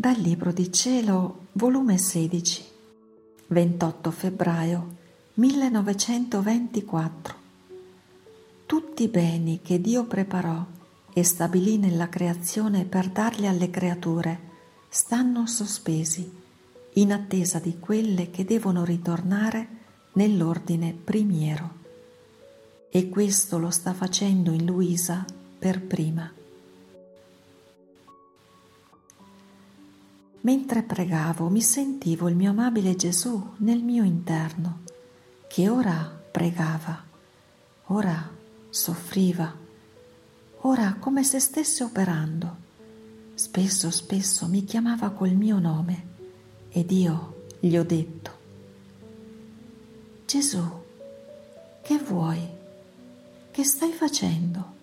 Dal Libro di Cielo, volume 16, 28 febbraio 1924. Tutti i beni che Dio preparò e stabilì nella creazione per darli alle creature stanno sospesi in attesa di quelle che devono ritornare nell'ordine primiero. E questo lo sta facendo in Luisa per prima. Mentre pregavo mi sentivo il mio amabile Gesù nel mio interno, che ora pregava, ora soffriva, ora come se stesse operando. Spesso, spesso mi chiamava col mio nome ed io gli ho detto, Gesù, che vuoi? Che stai facendo?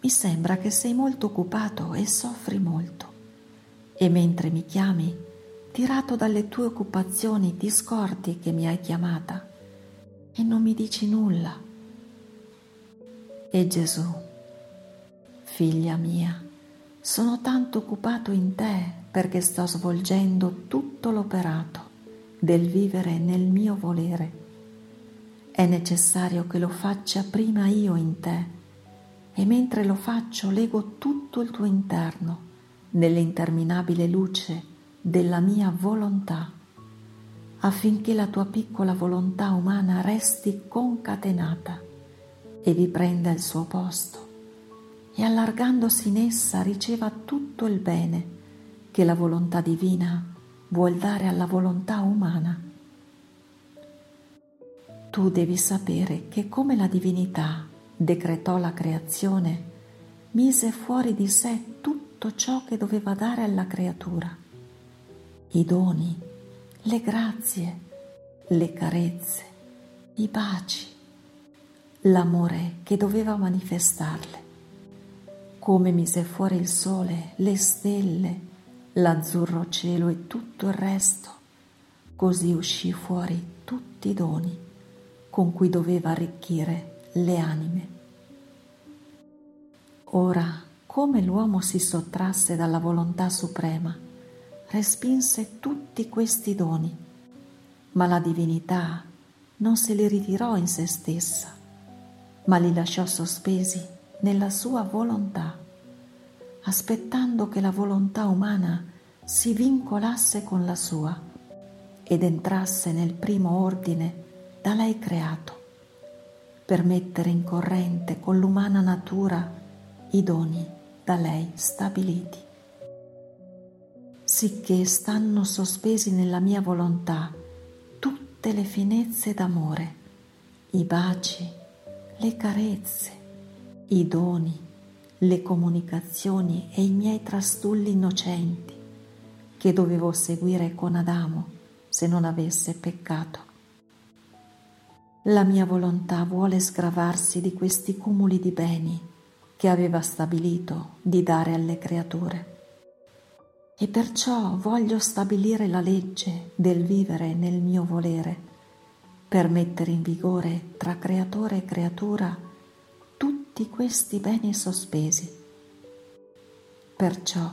Mi sembra che sei molto occupato e soffri molto e mentre mi chiami, tirato dalle tue occupazioni, ti scordi che mi hai chiamata e non mi dici nulla. E Gesù, figlia mia, sono tanto occupato in te perché sto svolgendo tutto l'operato del vivere nel mio volere. È necessario che lo faccia prima io in te e mentre lo faccio lego tutto il tuo interno nell'interminabile luce della mia volontà, affinché la tua piccola volontà umana resti concatenata e vi prenda il suo posto e allargandosi in essa riceva tutto il bene che la volontà divina vuol dare alla volontà umana. Tu devi sapere che come la divinità decretò la creazione, mise fuori di sé tutto tutto ciò che doveva dare alla creatura, i doni, le grazie, le carezze, i baci, l'amore che doveva manifestarle, come mise fuori il sole, le stelle, l'azzurro cielo e tutto il resto, così uscì fuori tutti i doni con cui doveva arricchire le anime. Ora come l'uomo si sottrasse dalla volontà suprema, respinse tutti questi doni, ma la divinità non se li ritirò in se stessa, ma li lasciò sospesi nella sua volontà, aspettando che la volontà umana si vincolasse con la sua ed entrasse nel primo ordine da lei creato, per mettere in corrente con l'umana natura i doni da lei stabiliti, sicché stanno sospesi nella mia volontà tutte le finezze d'amore, i baci, le carezze, i doni, le comunicazioni e i miei trastulli innocenti che dovevo seguire con Adamo se non avesse peccato. La mia volontà vuole sgravarsi di questi cumuli di beni che aveva stabilito di dare alle creature. E perciò voglio stabilire la legge del vivere nel mio volere, per mettere in vigore tra creatore e creatura tutti questi beni sospesi. Perciò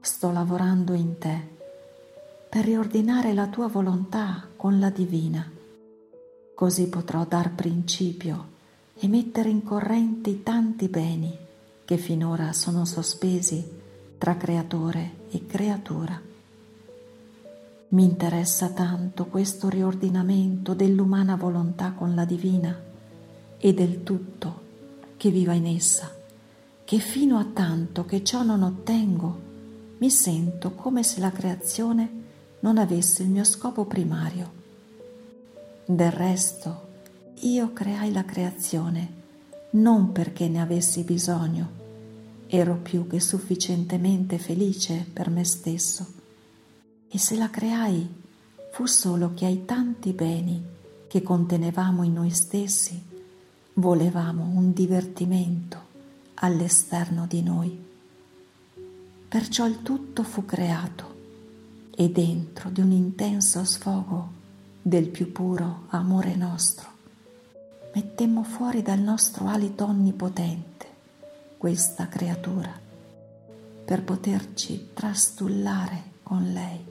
sto lavorando in te per riordinare la tua volontà con la divina, così potrò dar principio e mettere in corrente i tanti beni che finora sono sospesi tra creatore e creatura. Mi interessa tanto questo riordinamento dell'umana volontà con la divina e del tutto che viva in essa, che fino a tanto che ciò non ottengo, mi sento come se la creazione non avesse il mio scopo primario. Del resto, io creai la creazione non perché ne avessi bisogno, ero più che sufficientemente felice per me stesso. E se la creai fu solo che ai tanti beni che contenevamo in noi stessi volevamo un divertimento all'esterno di noi. Perciò il tutto fu creato e dentro di un intenso sfogo del più puro amore nostro mettemmo fuori dal nostro alito onnipotente questa creatura per poterci trastullare con lei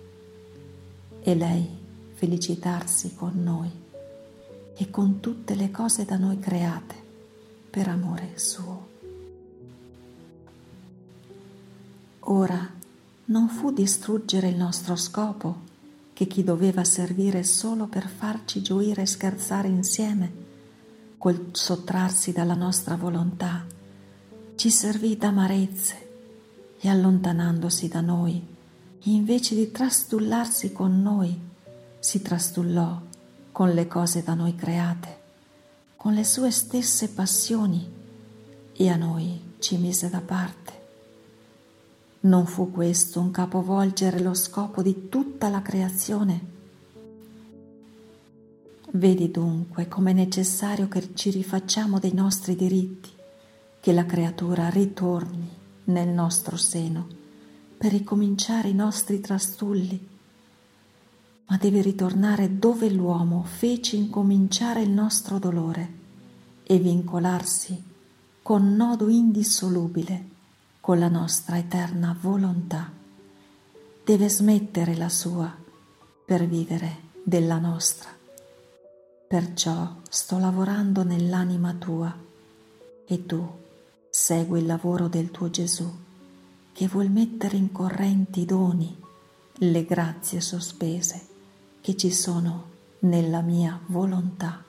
e lei felicitarsi con noi e con tutte le cose da noi create per amore suo. Ora non fu distruggere il nostro scopo che chi doveva servire solo per farci gioire e scherzare insieme, col sottrarsi dalla nostra volontà, ci servì d'amarezze e allontanandosi da noi, invece di trastullarsi con noi, si trastullò con le cose da noi create, con le sue stesse passioni e a noi ci mise da parte. Non fu questo un capovolgere lo scopo di tutta la creazione? Vedi dunque com'è necessario che ci rifacciamo dei nostri diritti, che la creatura ritorni nel nostro seno per ricominciare i nostri trastulli, ma deve ritornare dove l'uomo fece incominciare il nostro dolore e vincolarsi con nodo indissolubile con la nostra eterna volontà. Deve smettere la sua per vivere della nostra. Perciò sto lavorando nell'anima tua e tu Segui il lavoro del tuo Gesù, che vuol mettere in corrente i doni, le grazie sospese che ci sono nella mia volontà.